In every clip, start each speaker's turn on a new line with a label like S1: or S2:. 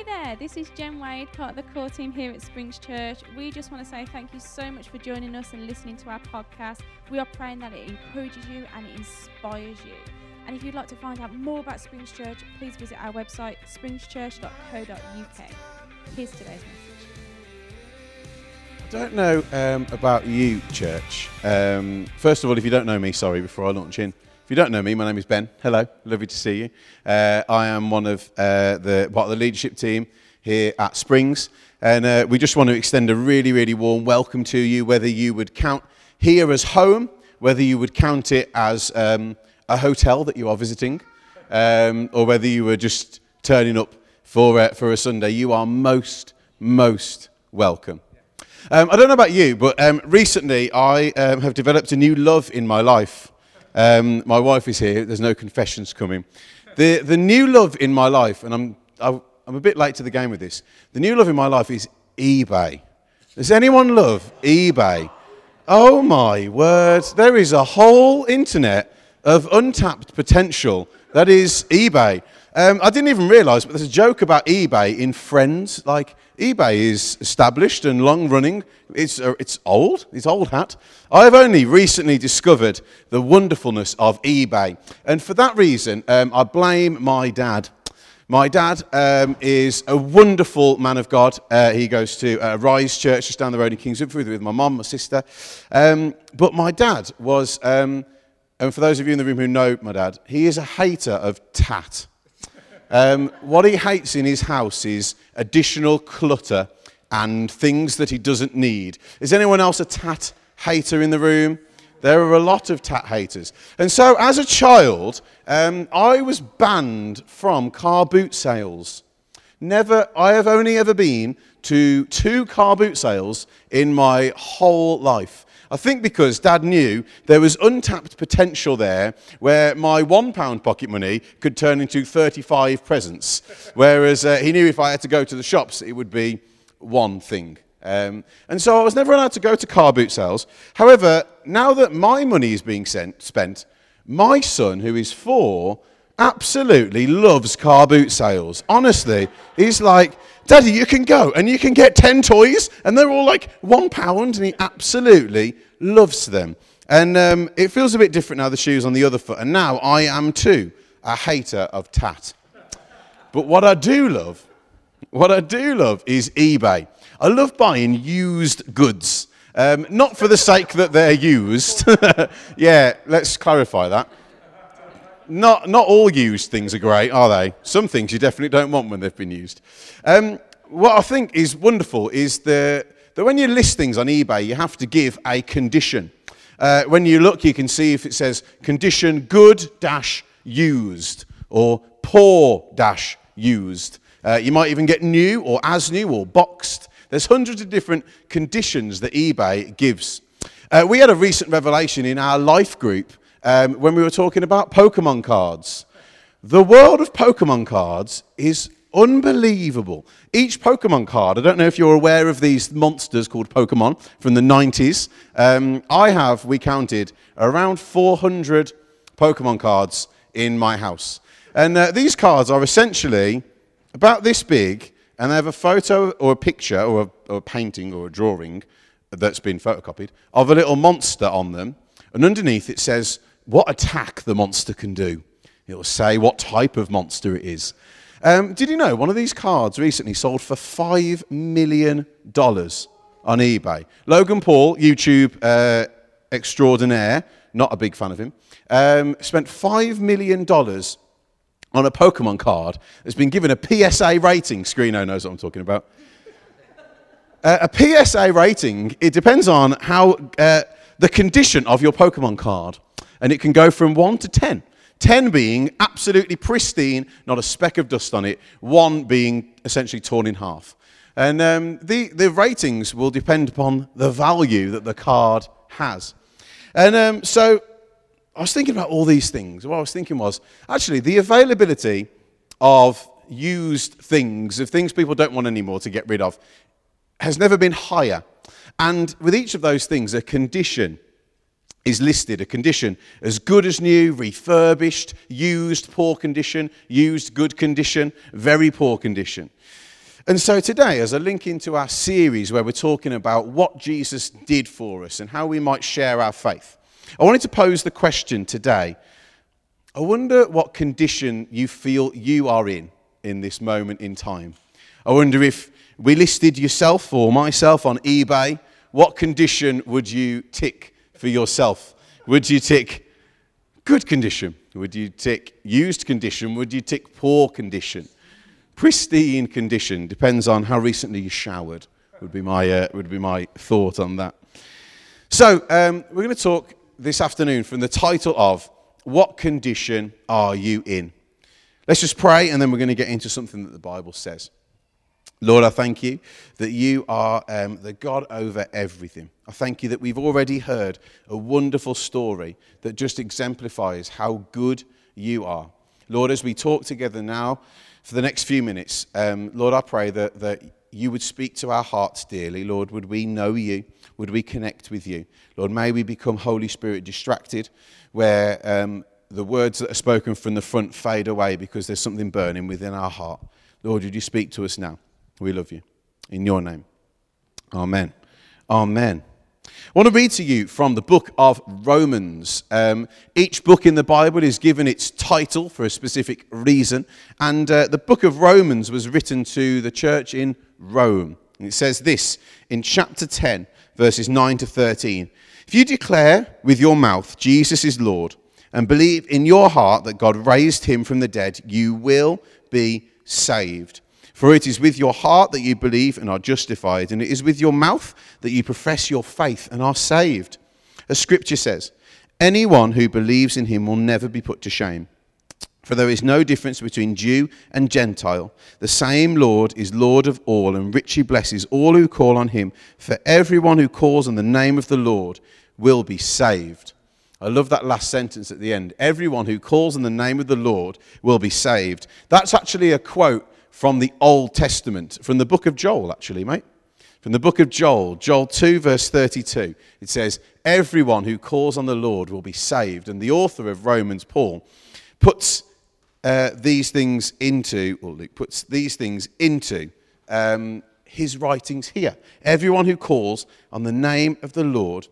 S1: Hey there, this is Jen Wade, part of the core team here at Springs Church. We just want to say thank you so much for joining us and listening to our podcast. We are praying that it encourages you and it inspires you. And if you'd like to find out more about Springs Church, please visit our website, springschurch.co.uk. Here's today's message.
S2: I don't know um, about you, church. Um, first of all, if you don't know me, sorry, before I launch in. If you don't know me, my name is Ben. Hello, lovely to see you. Uh, I am one of uh, the part of the leadership team here at Springs, and uh, we just want to extend a really, really warm welcome to you. Whether you would count here as home, whether you would count it as um, a hotel that you are visiting, um, or whether you were just turning up for uh, for a Sunday, you are most, most welcome. Um, I don't know about you, but um, recently I um, have developed a new love in my life. Um, my wife is here. There's no confessions coming. The, the new love in my life, and I'm, I, I'm a bit late to the game with this. The new love in my life is eBay. Does anyone love eBay? Oh my word. There is a whole internet of untapped potential that is eBay. Um, I didn't even realize, but there's a joke about eBay in Friends. Like, eBay is established and long running. It's, uh, it's old, it's old hat. I've only recently discovered the wonderfulness of eBay. And for that reason, um, I blame my dad. My dad um, is a wonderful man of God. Uh, he goes to uh, Rise Church just down the road in Kingswood with, with my mum, my sister. Um, but my dad was, um, and for those of you in the room who know my dad, he is a hater of tat. Um, what he hates in his house is additional clutter and things that he doesn't need. Is anyone else a tat hater in the room? There are a lot of tat haters. And so, as a child, um, I was banned from car boot sales. Never, I have only ever been to two car boot sales in my whole life. I think because Dad knew there was untapped potential there where my one pound pocket money could turn into 35 presents. Whereas uh, he knew if I had to go to the shops, it would be one thing. Um, and so I was never allowed to go to car boot sales. However, now that my money is being sent, spent, my son, who is four, absolutely loves car boot sales. Honestly, he's like, Daddy, you can go and you can get 10 toys, and they're all like one pound, and he absolutely loves them. And um, it feels a bit different now, the shoes on the other foot. And now I am too a hater of tat. But what I do love, what I do love is eBay. I love buying used goods. Um, not for the sake that they're used. yeah, let's clarify that not, not all used things are great, are they? Some things you definitely don't want when they've been used. Um, what I think is wonderful is that when you list things on eBay, you have to give a condition. Uh, when you look, you can see if it says condition good dash used or poor dash used. Uh, you might even get new or as new or boxed. There's hundreds of different conditions that eBay gives. Uh, we had a recent revelation in our life group um, when we were talking about Pokemon cards. The world of Pokemon cards is unbelievable. Each Pokemon card, I don't know if you're aware of these monsters called Pokemon from the 90s. Um, I have, we counted, around 400 Pokemon cards in my house. And uh, these cards are essentially about this big, and they have a photo or a picture or a, or a painting or a drawing that's been photocopied of a little monster on them. And underneath it says, what attack the monster can do. It will say what type of monster it is. Um, did you know one of these cards recently sold for $5 million on eBay? Logan Paul, YouTube uh, extraordinaire, not a big fan of him, um, spent $5 million on a Pokemon card that's been given a PSA rating. Screeno knows what I'm talking about. Uh, a PSA rating, it depends on how uh, the condition of your Pokemon card and it can go from 1 to 10. 10 being absolutely pristine, not a speck of dust on it, 1 being essentially torn in half. And um, the, the ratings will depend upon the value that the card has. And um, so I was thinking about all these things. What I was thinking was actually the availability of used things, of things people don't want anymore to get rid of, has never been higher. And with each of those things, a condition is listed a condition as good as new, refurbished, used, poor condition, used, good condition, very poor condition. And so today, as a link into our series where we're talking about what Jesus did for us and how we might share our faith, I wanted to pose the question today. I wonder what condition you feel you are in in this moment in time. I wonder if we listed yourself or myself on eBay, what condition would you tick for yourself? Would you tick good condition? Would you tick used condition? Would you tick poor condition? Pristine condition depends on how recently you showered. Would be my uh, would be my thought on that. So um, we're going to talk this afternoon from the title of "What condition are you in?" Let's just pray, and then we're going to get into something that the Bible says. Lord, I thank you that you are um, the God over everything. I thank you that we've already heard a wonderful story that just exemplifies how good you are. Lord, as we talk together now for the next few minutes, um, Lord, I pray that, that you would speak to our hearts dearly. Lord, would we know you? Would we connect with you? Lord, may we become Holy Spirit distracted where um, the words that are spoken from the front fade away because there's something burning within our heart. Lord, would you speak to us now? We love you. In your name. Amen. Amen. I want to read to you from the book of Romans. Um, each book in the Bible is given its title for a specific reason, and uh, the book of Romans was written to the church in Rome. And it says this in chapter 10, verses 9 to 13 If you declare with your mouth Jesus is Lord, and believe in your heart that God raised him from the dead, you will be saved. For it is with your heart that you believe and are justified, and it is with your mouth that you profess your faith and are saved. As scripture says, anyone who believes in him will never be put to shame. For there is no difference between Jew and Gentile. The same Lord is Lord of all, and richly blesses all who call on him. For everyone who calls on the name of the Lord will be saved. I love that last sentence at the end. Everyone who calls on the name of the Lord will be saved. That's actually a quote from the Old Testament, from the book of Joel, actually, mate. From the book of Joel, Joel 2, verse 32, it says, Everyone who calls on the Lord will be saved. And the author of Romans, Paul, puts uh, these things into, or Luke puts these things into um, his writings here. Everyone who calls on the name of the Lord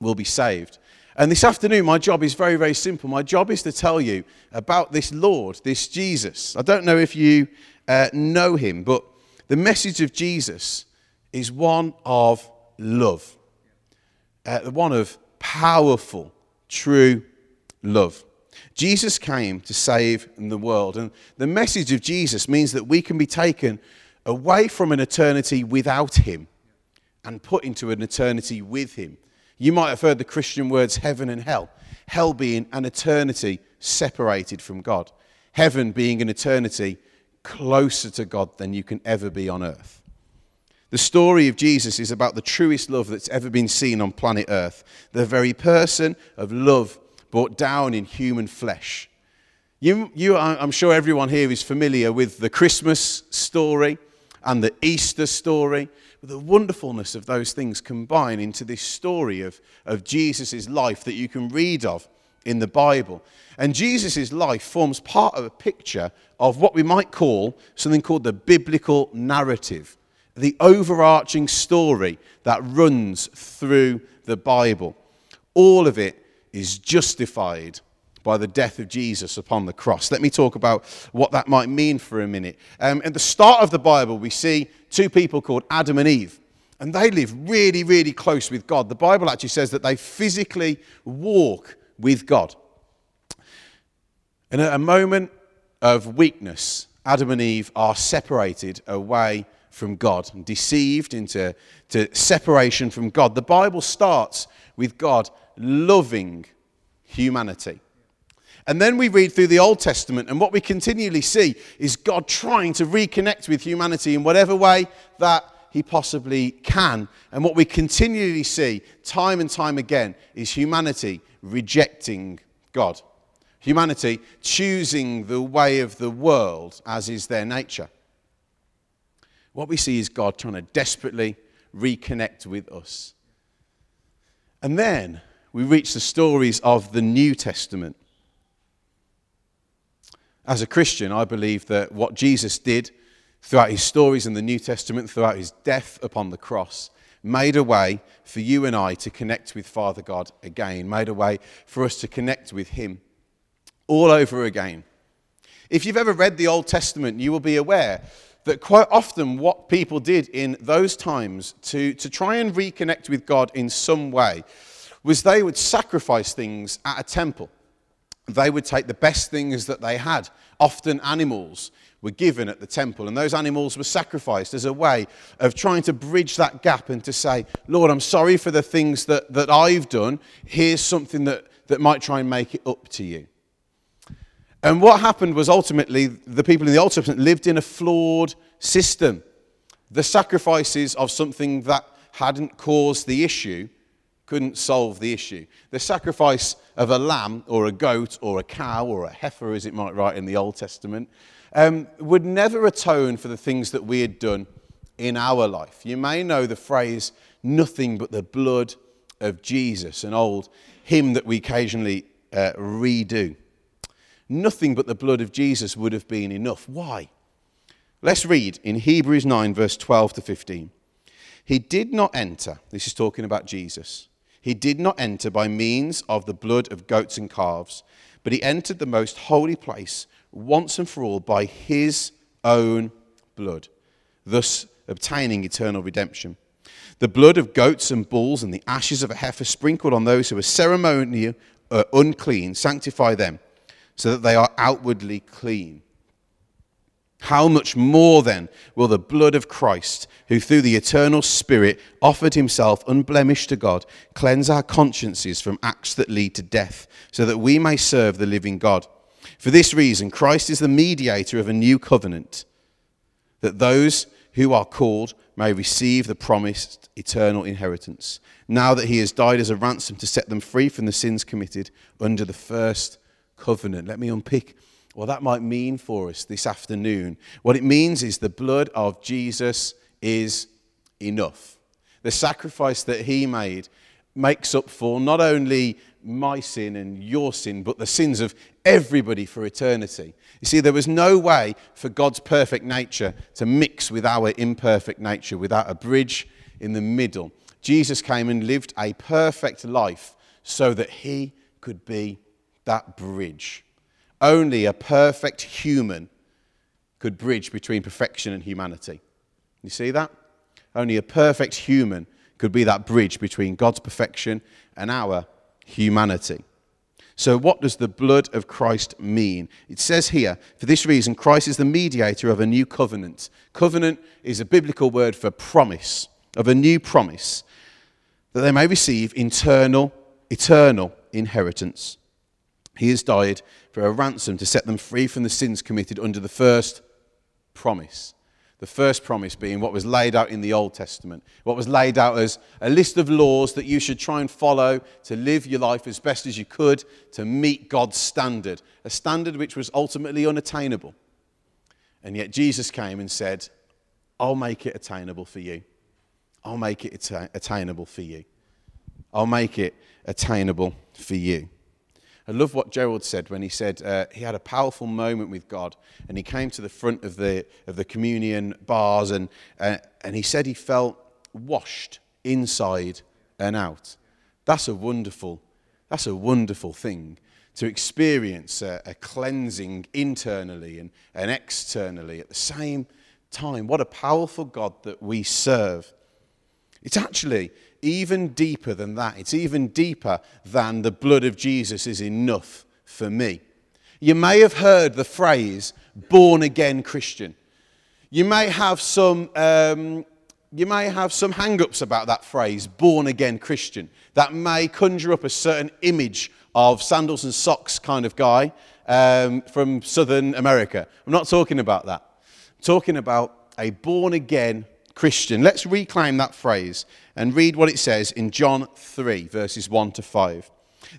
S2: will be saved. And this afternoon, my job is very, very simple. My job is to tell you about this Lord, this Jesus. I don't know if you uh, know him. But the message of Jesus is one of love, uh, one of powerful, true love. Jesus came to save the world. And the message of Jesus means that we can be taken away from an eternity without him and put into an eternity with him. You might have heard the Christian words heaven and hell. Hell being an eternity separated from God, heaven being an eternity closer to God than you can ever be on earth. The story of Jesus is about the truest love that's ever been seen on planet Earth, the very person of love brought down in human flesh. You, you, I'm sure everyone here is familiar with the Christmas story and the Easter story. The wonderfulness of those things combine into this story of, of Jesus' life that you can read of in the Bible. And Jesus' life forms part of a picture of what we might call something called the biblical narrative, the overarching story that runs through the Bible. All of it is justified by the death of Jesus upon the cross. Let me talk about what that might mean for a minute. Um, at the start of the Bible, we see two people called Adam and Eve. And they live really, really close with God. The Bible actually says that they physically walk with God. In a moment of weakness, Adam and Eve are separated away from God and deceived into to separation from God. The Bible starts with God loving humanity. And then we read through the Old Testament, and what we continually see is God trying to reconnect with humanity in whatever way that he possibly can. And what we continually see time and time again is humanity rejecting God. Humanity choosing the way of the world as is their nature. What we see is God trying to desperately reconnect with us. And then we reach the stories of the New Testament. As a Christian, I believe that what Jesus did throughout his stories in the New Testament, throughout his death upon the cross, made a way for you and I to connect with Father God again, made a way for us to connect with him all over again. If you've ever read the Old Testament, you will be aware that quite often what people did in those times to, to try and reconnect with God in some way was they would sacrifice things at a temple. They would take the best things that they had, often animals were given at the temple, and those animals were sacrificed as a way of trying to bridge that gap and to say, Lord, I'm sorry for the things that, that I've done. Here's something that, that might try and make it up to you. And what happened was ultimately the people in the Old Testament lived in a flawed system. The sacrifices of something that hadn't caused the issue couldn't solve the issue. The sacrifice of a lamb or a goat or a cow or a heifer, as it might write in the Old Testament, um, would never atone for the things that we had done in our life. You may know the phrase, nothing but the blood of Jesus, an old hymn that we occasionally uh, redo. Nothing but the blood of Jesus would have been enough. Why? Let's read in Hebrews 9, verse 12 to 15. He did not enter, this is talking about Jesus. He did not enter by means of the blood of goats and calves, but he entered the most holy place once and for all by his own blood, thus obtaining eternal redemption. The blood of goats and bulls and the ashes of a heifer sprinkled on those who are ceremonially uh, unclean sanctify them so that they are outwardly clean. How much more then will the blood of Christ, who through the eternal Spirit offered himself unblemished to God, cleanse our consciences from acts that lead to death, so that we may serve the living God? For this reason, Christ is the mediator of a new covenant, that those who are called may receive the promised eternal inheritance, now that he has died as a ransom to set them free from the sins committed under the first covenant. Let me unpick what that might mean for us this afternoon. What it means is the blood of Jesus is enough. The sacrifice that he made makes up for not only my sin and your sin, but the sins of everybody for eternity. You see, there was no way for God's perfect nature to mix with our imperfect nature without a bridge in the middle. Jesus came and lived a perfect life so that he could be that bridge. Only a perfect human could bridge between perfection and humanity. You see that? Only a perfect human could be that bridge between God's perfection and our humanity. So, what does the blood of Christ mean? It says here, for this reason, Christ is the mediator of a new covenant. Covenant is a biblical word for promise, of a new promise, that they may receive internal, eternal inheritance. He has died for a ransom to set them free from the sins committed under the first promise. The first promise being what was laid out in the Old Testament, what was laid out as a list of laws that you should try and follow to live your life as best as you could to meet God's standard, a standard which was ultimately unattainable. And yet Jesus came and said, I'll make it attainable for you. I'll make it attainable for you. I'll make it attainable for you. I love what Gerald said when he said uh, he had a powerful moment with God and he came to the front of the, of the communion bars and, uh, and he said he felt washed inside and out. That's a wonderful, that's a wonderful thing to experience a, a cleansing internally and, and externally at the same time. What a powerful God that we serve. It's actually even deeper than that. It's even deeper than the blood of Jesus is enough for me. You may have heard the phrase born again Christian. You may have some. Um, you may have some hang ups about that phrase, born again Christian. That may conjure up a certain image of sandals and socks kind of guy um, from southern America. I'm not talking about that. I'm talking about a born again Christian. Let's reclaim that phrase and read what it says in John 3, verses 1 to 5.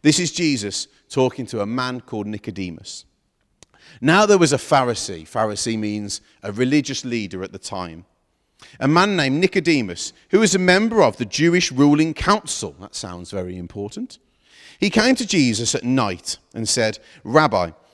S2: This is Jesus talking to a man called Nicodemus. Now there was a Pharisee. Pharisee means a religious leader at the time. A man named Nicodemus, who was a member of the Jewish ruling council. That sounds very important. He came to Jesus at night and said, Rabbi,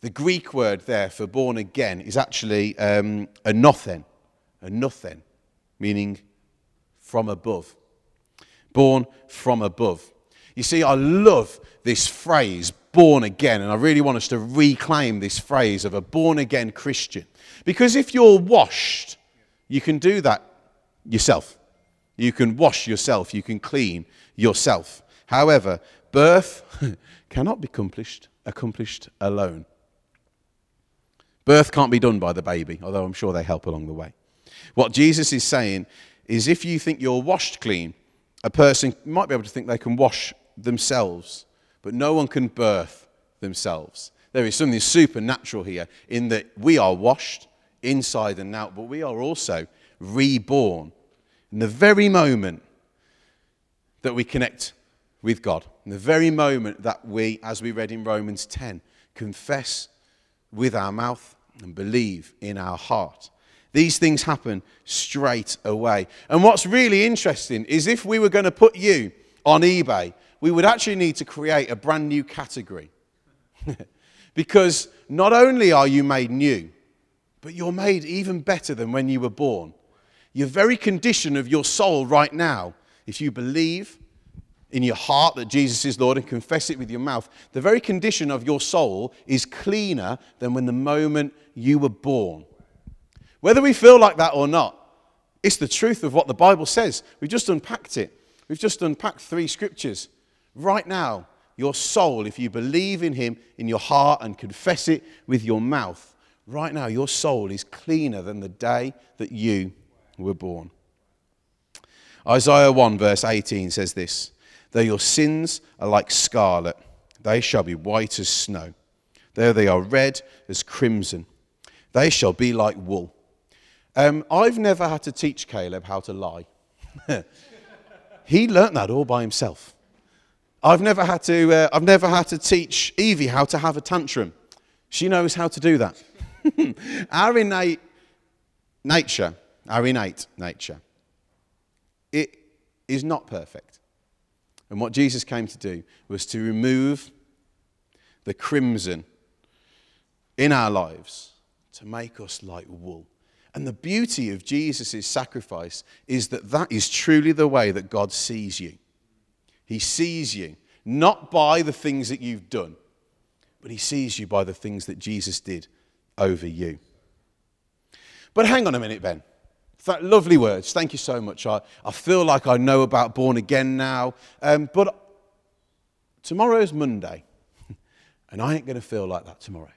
S2: The Greek word there for born again is actually um, anothen, a nothing, meaning from above. Born from above. You see, I love this phrase, born again, and I really want us to reclaim this phrase of a born again Christian. Because if you're washed, you can do that yourself. You can wash yourself, you can clean yourself. However, birth cannot be accomplished, accomplished alone. Birth can't be done by the baby, although I'm sure they help along the way. What Jesus is saying is if you think you're washed clean, a person might be able to think they can wash themselves, but no one can birth themselves. There is something supernatural here in that we are washed inside and out, but we are also reborn in the very moment that we connect with God, in the very moment that we, as we read in Romans 10, confess with our mouth and believe in our heart. These things happen straight away. And what's really interesting is if we were going to put you on eBay, we would actually need to create a brand new category. because not only are you made new, but you're made even better than when you were born. Your very condition of your soul right now, if you believe in your heart that Jesus is Lord and confess it with your mouth, the very condition of your soul is cleaner than when the moment you were born. Whether we feel like that or not, it's the truth of what the Bible says. We've just unpacked it. We've just unpacked three scriptures. Right now, your soul, if you believe in Him in your heart and confess it with your mouth, right now, your soul is cleaner than the day that you were born. Isaiah 1, verse 18 says this Though your sins are like scarlet, they shall be white as snow. Though they are red as crimson, they shall be like wool. Um, I've never had to teach Caleb how to lie. he learnt that all by himself. I've never had to, uh, I've never had to teach Evie how to have a tantrum. She knows how to do that. our innate nature, our innate nature, it is not perfect. And what Jesus came to do was to remove the crimson in our lives to make us like wool. And the beauty of Jesus' sacrifice is that that is truly the way that God sees you. He sees you not by the things that you've done, but He sees you by the things that Jesus did over you. But hang on a minute, Ben. That lovely words. Thank you so much. I, I feel like I know about born again now. Um, but tomorrow's Monday, and I ain't going to feel like that tomorrow.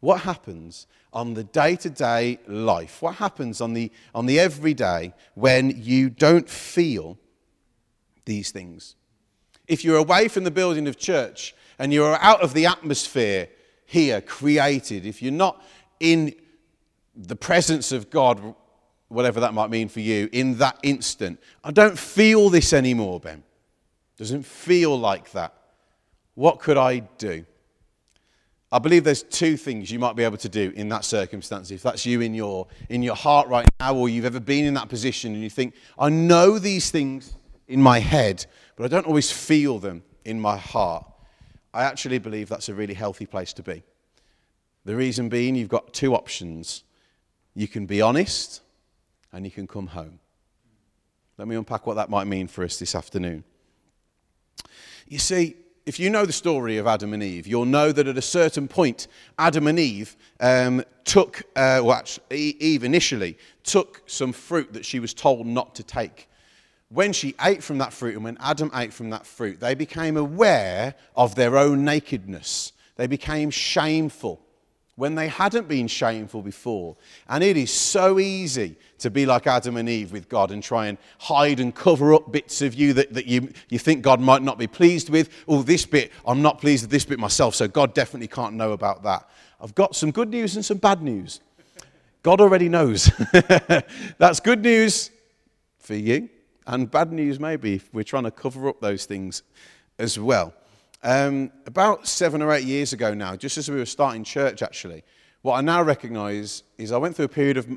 S2: What happens on the day to day life? What happens on the, on the everyday when you don't feel these things? If you're away from the building of church and you're out of the atmosphere here created, if you're not in the presence of God, whatever that might mean for you, in that instant, I don't feel this anymore, Ben. Doesn't feel like that. What could I do? I believe there's two things you might be able to do in that circumstance. If that's you in your, in your heart right now, or you've ever been in that position and you think, I know these things in my head, but I don't always feel them in my heart. I actually believe that's a really healthy place to be. The reason being, you've got two options. You can be honest, and you can come home. Let me unpack what that might mean for us this afternoon. You see, if you know the story of Adam and Eve, you'll know that at a certain point, Adam and Eve um, took, uh, well, actually, Eve initially took some fruit that she was told not to take. When she ate from that fruit and when Adam ate from that fruit, they became aware of their own nakedness. They became shameful when they hadn't been shameful before. And it is so easy to be like Adam and Eve with God and try and hide and cover up bits of you that, that you, you think God might not be pleased with. Oh, this bit, I'm not pleased with this bit myself, so God definitely can't know about that. I've got some good news and some bad news. God already knows. That's good news for you, and bad news maybe if we're trying to cover up those things as well. Um, about seven or eight years ago now, just as we were starting church, actually, what I now recognize is I went through a period of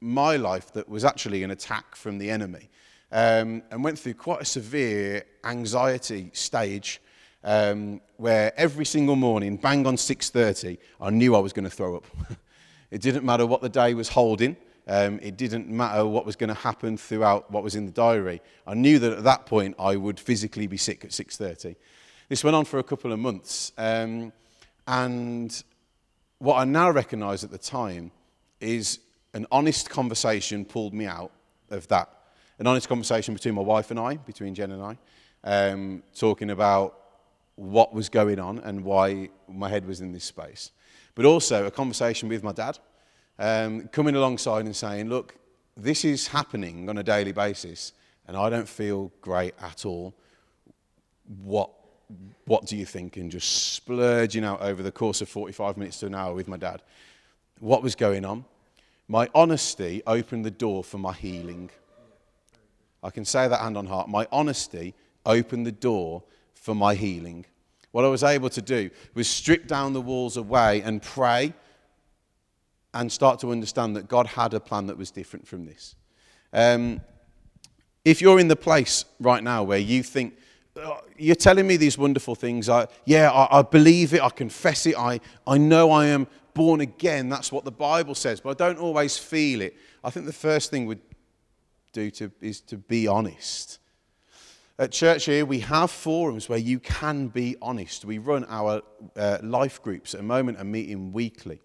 S2: my life that was actually an attack from the enemy um, and went through quite a severe anxiety stage um, where every single morning, bang on 6.30, I knew I was going to throw up. it didn't matter what the day was holding. Um, it didn't matter what was going to happen throughout what was in the diary. I knew that at that point I would physically be sick at 6.30. This went on for a couple of months. Um, and what I now recognize at the time is an honest conversation pulled me out of that. An honest conversation between my wife and I, between Jen and I, um, talking about what was going on and why my head was in this space. But also a conversation with my dad, um, coming alongside and saying, Look, this is happening on a daily basis, and I don't feel great at all. What what do you think? And just splurging out over the course of 45 minutes to an hour with my dad. What was going on? My honesty opened the door for my healing. I can say that hand on heart. My honesty opened the door for my healing. What I was able to do was strip down the walls away and pray and start to understand that God had a plan that was different from this. Um, if you're in the place right now where you think, you're telling me these wonderful things. I, yeah, I, I, believe it. I confess it. I, I know I am born again. That's what the Bible says, but I don't always feel it. I think the first thing we do to, is to be honest. At church here, we have forums where you can be honest. We run our uh, life groups at the moment and meeting weekly.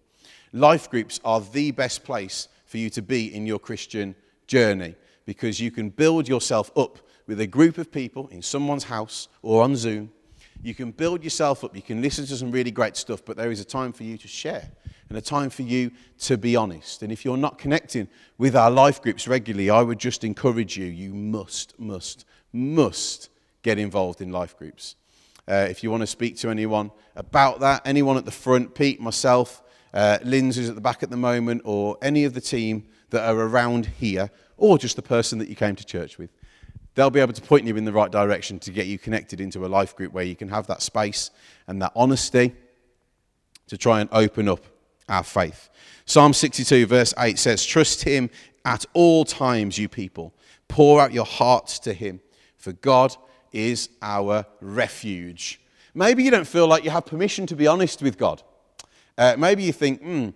S2: Life groups are the best place for you to be in your Christian journey because you can build yourself up with a group of people in someone's house or on Zoom. You can build yourself up, you can listen to some really great stuff, but there is a time for you to share and a time for you to be honest. And if you're not connecting with our life groups regularly, I would just encourage you, you must, must, must get involved in life groups. Uh, if you want to speak to anyone about that, anyone at the front, Pete, myself, uh, Lynn's who's at the back at the moment, or any of the team that are around here, or just the person that you came to church with, they'll be able to point you in the right direction to get you connected into a life group where you can have that space and that honesty to try and open up our faith. Psalm 62, verse 8 says, Trust him at all times, you people. Pour out your hearts to him, for God is our refuge. Maybe you don't feel like you have permission to be honest with God. Uh, maybe you think, hmm,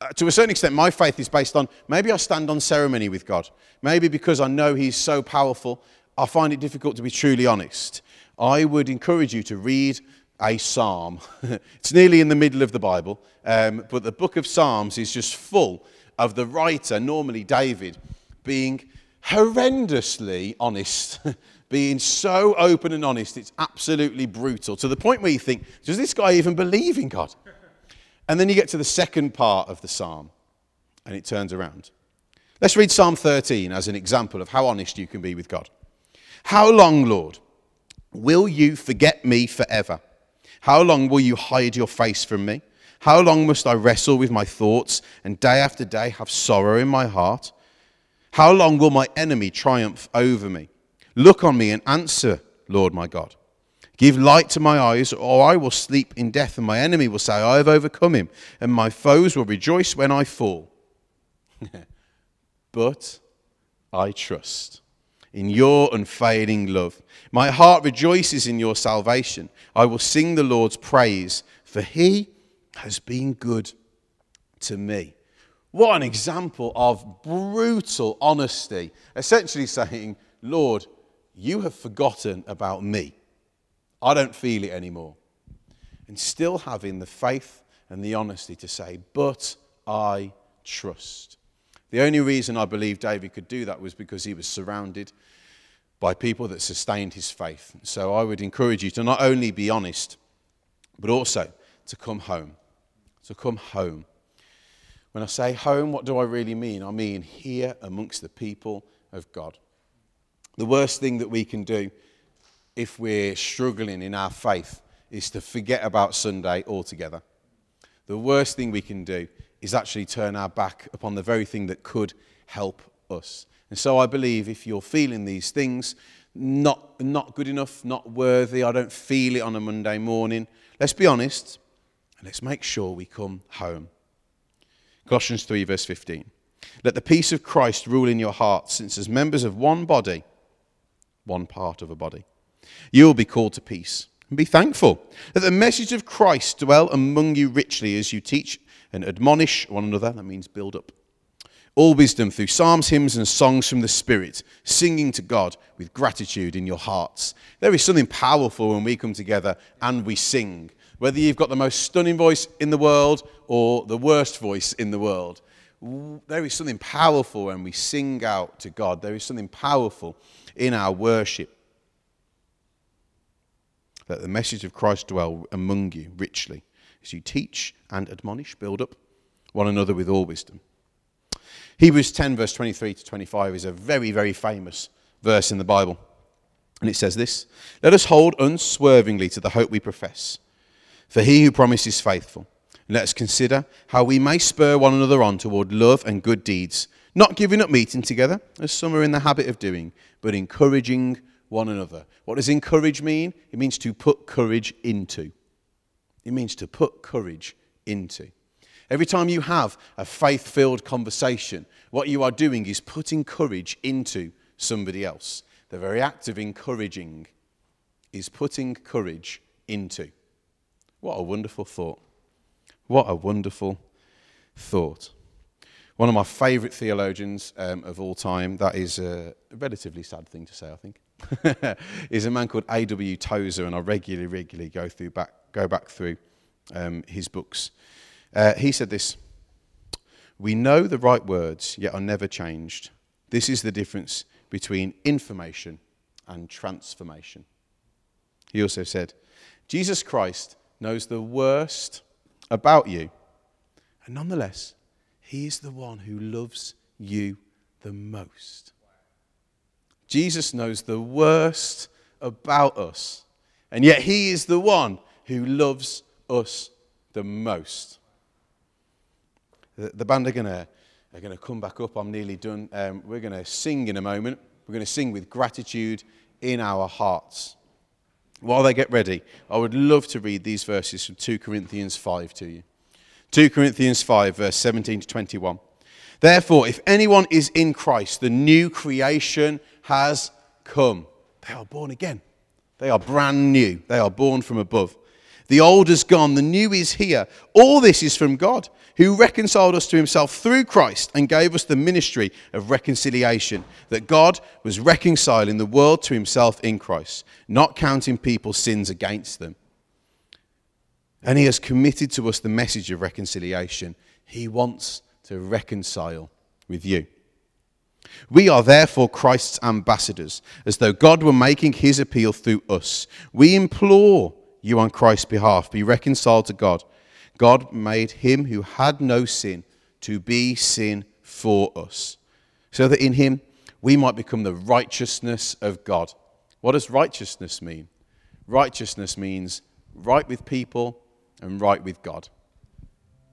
S2: uh, to a certain extent, my faith is based on maybe I stand on ceremony with God. Maybe because I know He's so powerful, I find it difficult to be truly honest. I would encourage you to read a psalm. it's nearly in the middle of the Bible, um, but the book of Psalms is just full of the writer, normally David, being horrendously honest. being so open and honest, it's absolutely brutal to the point where you think, does this guy even believe in God? And then you get to the second part of the psalm, and it turns around. Let's read Psalm 13 as an example of how honest you can be with God. How long, Lord, will you forget me forever? How long will you hide your face from me? How long must I wrestle with my thoughts and day after day have sorrow in my heart? How long will my enemy triumph over me? Look on me and answer, Lord my God. Give light to my eyes, or I will sleep in death, and my enemy will say, I have overcome him, and my foes will rejoice when I fall. but I trust in your unfailing love. My heart rejoices in your salvation. I will sing the Lord's praise, for he has been good to me. What an example of brutal honesty. Essentially saying, Lord, you have forgotten about me. I don't feel it anymore. And still having the faith and the honesty to say, but I trust. The only reason I believe David could do that was because he was surrounded by people that sustained his faith. So I would encourage you to not only be honest, but also to come home, To come home. When I say home, what do I really mean? I mean here amongst the people of God. The worst thing that we can do if we're struggling in our faith is to forget about Sunday altogether. The worst thing we can do is actually turn our back upon the very thing that could help us. And so I believe if you're feeling these things, not, not good enough, not worthy, I don't feel it on a Monday morning, let's be honest and let's make sure we come home. Colossians 3, verse 15. Let the peace of Christ rule in your hearts, since as members of one body, one part of a body, you will be called to peace. And be thankful that the message of Christ dwell among you richly as you teach and admonish one another. That means build up. All wisdom through psalms, hymns, and songs from the Spirit, singing to God with gratitude in your hearts. There is something powerful when we come together and we sing whether you've got the most stunning voice in the world or the worst voice in the world, there is something powerful when we sing out to God. There is something powerful in our worship. Let the message of Christ dwell among you richly as you teach and admonish, build up one another with all wisdom. Hebrews 10, verse 23 to 25 is a very, very famous verse in the Bible. And it says this Let us hold unswervingly to the hope we profess. For he who promises faithful. Let us consider how we may spur one another on toward love and good deeds, not giving up meeting together, as some are in the habit of doing, but encouraging one another. What does encourage mean? It means to put courage into. It means to put courage into. Every time you have a faith filled conversation, what you are doing is putting courage into somebody else. The very act of encouraging is putting courage into. What a wonderful thought. What a wonderful thought. One of my favourite theologians um, of all time, that is a relatively sad thing to say, I think, is a man called A.W. Tozer, and I regularly, regularly go, through back, go back through um, his books. Uh, he said this We know the right words, yet are never changed. This is the difference between information and transformation. He also said, Jesus Christ knows the worst about you. And nonetheless, He is the one who loves you the most. Jesus knows the worst about us, and yet He is the one who loves us the most. The, the band are going to are going to come back up. I'm nearly done. Um, we're going to sing in a moment. We're going to sing with gratitude in our hearts. While they get ready, I would love to read these verses from 2 Corinthians 5 to you. 2 Corinthians 5, verse 17 to 21. Therefore, if anyone is in Christ, the new creation has come. They are born again. They are brand new. They are born from above. The old is gone, the new is here. All this is from God, who reconciled us to himself through Christ and gave us the ministry of reconciliation, that God was reconciling the world to himself in Christ, not counting people's sins against them. And he has committed to us the message of reconciliation. He wants to reconcile with you. We are therefore Christ's ambassadors, as though God were making his appeal through us. We implore you on Christ's behalf. Be reconciled to God. God made him who had no sin to be sin for us, so that in him we might become the righteousness of God. What does righteousness mean? Righteousness means right with people and right with God.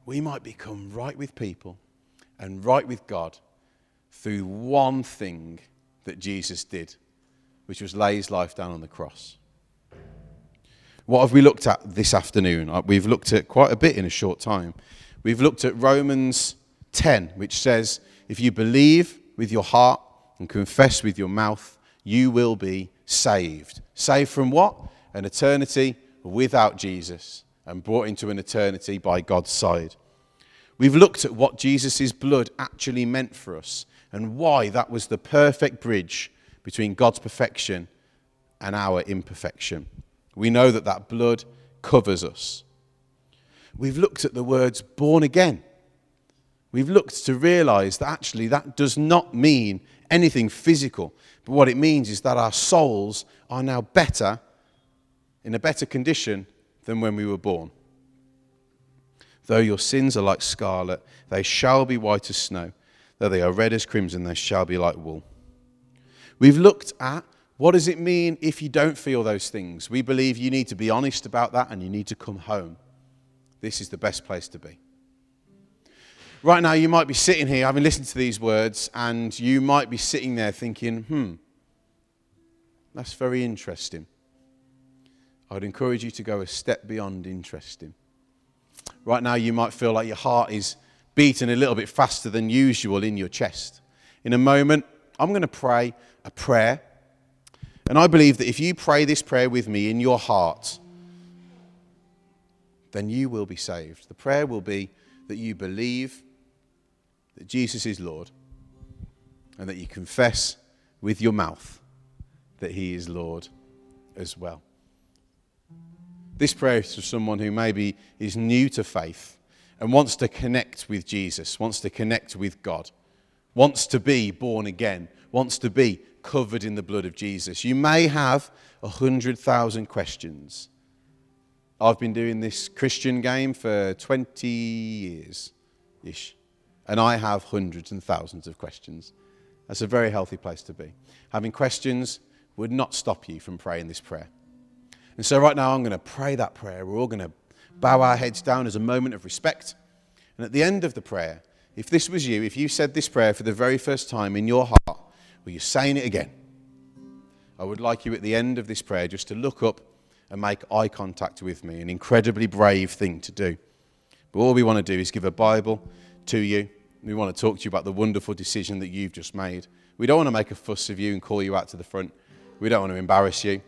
S2: We might become right with people and right with God through one thing that Jesus did, which was lay his life down on the cross. What have we looked at this afternoon? Uh, we've looked at quite a bit in a short time. We've looked at Romans 10, which says, If you believe with your heart and confess with your mouth, you will be saved. Saved from what? An eternity without Jesus and brought into an eternity by God's side. We've looked at what Jesus' blood actually meant for us and why that was the perfect bridge between God's perfection and our imperfection. We know that that blood covers us. We've looked at the words born again. We've looked to realize that actually that does not mean anything physical, but what it means is that our souls are now better, in a better condition than when we were born. Though your sins are like scarlet, they shall be white as snow. Though they are red as crimson, they shall be like wool. We've looked at what does it mean if you don't feel those things. We believe you need to be honest about that and you need to come home. This is the best place to be. Right now, you might be sitting here having listened to these words, and you might be sitting there thinking, hmm, that's very interesting. I would encourage you to go a step beyond interesting. Right now, you might feel like your heart is beating a little bit faster than usual in your chest. In a moment, I'm going to pray a prayer. And I believe that if you pray this prayer with me in your heart, then you will be saved. The prayer will be that you believe that Jesus is Lord and that you confess with your mouth that He is Lord as well. This prayer is for someone who maybe is new to faith and wants to connect with Jesus, wants to connect with God, wants to be born again, wants to be covered in the blood of Jesus. You may have a hundred thousand questions. I've been doing this Christian game for 20 years ish, and I have hundreds and thousands of questions. That's a very healthy place to be. Having questions would not stop you from praying this prayer. And so, right now, I'm going to pray that prayer. We're all going to bow our heads down as a moment of respect. And at the end of the prayer, if this was you, if you said this prayer for the very first time in your heart, or you're saying it again, I would like you at the end of this prayer just to look up and make eye contact with me, an incredibly brave thing to do. But all we want to do is give a Bible to you. We want to talk to you about the wonderful decision that you've just made. We don't want to make a fuss of you and call you out to the front. We don't want to embarrass you,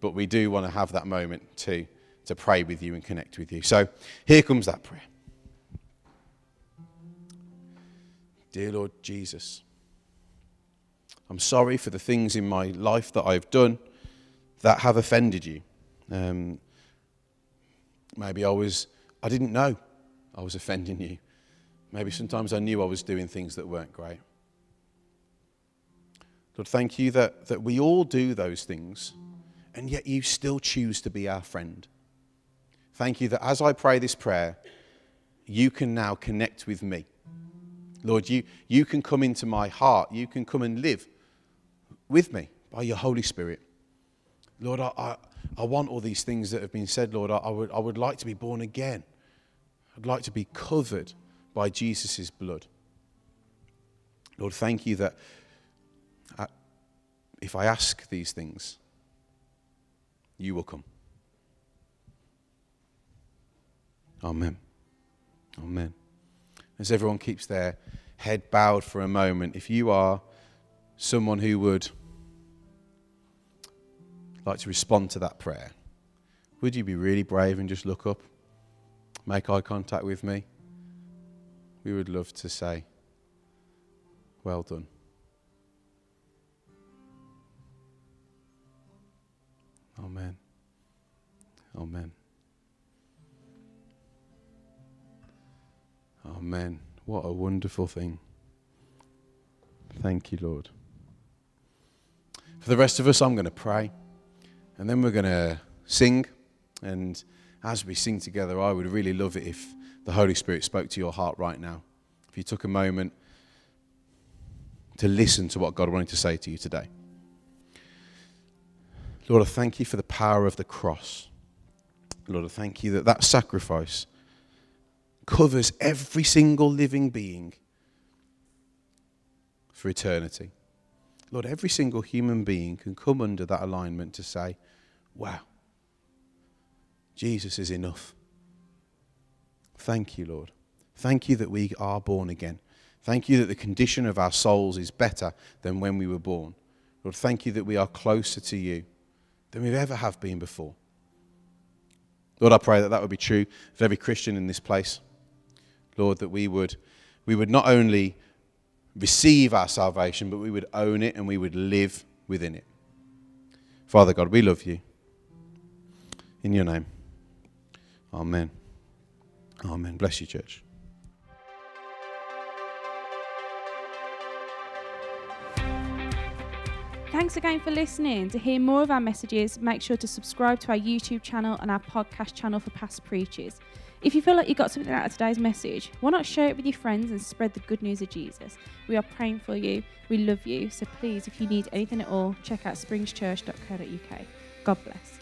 S2: but we do want to have that moment to, to pray with you and connect with you. So here comes that prayer. Dear Lord Jesus, I'm sorry for the things in my life that I've done that have offended you. Um, maybe I was, I didn't know I was offending you. Maybe sometimes I knew I was doing things that weren't great. Lord, thank you that, that we all do those things, and yet you still choose to be our friend. Thank you that as I pray this prayer, you can now connect with me. Lord, you, you can come into my heart. You can come and live with me by your Holy Spirit. Lord, I, I, I want all these things that have been said, Lord. I, I, would, I would like to be born again. I'd like to be covered by Jesus' blood. Lord, thank you that uh, if I ask these things, you will come. Amen. Amen. As everyone keeps their head bowed for a moment, if you are someone who would like to respond to that prayer, would you be really brave and just look up, make eye contact with me? We would love to say, Well done. Amen. Amen. Amen. What a wonderful thing. Thank you, Lord. For the rest of us, I'm going to pray, and then we're going to sing. And as we sing together, I would really love it if the Holy Spirit spoke to your heart right now. If you took a moment to listen to what God wanted to say to you today. Lord, I thank you for the power of the cross. Lord, I thank you that that sacrifice covers every single living being for eternity. Lord, every single human being can come under that alignment to say, wow, Jesus is enough. Thank you, Lord. Thank you that we are born again. Thank you that the condition of our souls is better than when we were born. Lord, thank you that we are closer to you than we ever have been before. Lord, I pray that that would be true of every Christian in this place. Lord, that we would, we would not only receive our salvation, but we would own it and we would live within it. Father God, we love you. In your name. Amen. Amen. Bless you, church.
S1: Thanks again for listening. To hear more of our messages, make sure to subscribe to our YouTube channel and our podcast channel for past preachers. If you feel like you got something out of today's message, why not share it with your friends and spread the good news of Jesus? We are praying for you. We love you. So please, if you need anything at all, check out springschurch.co.uk. God bless.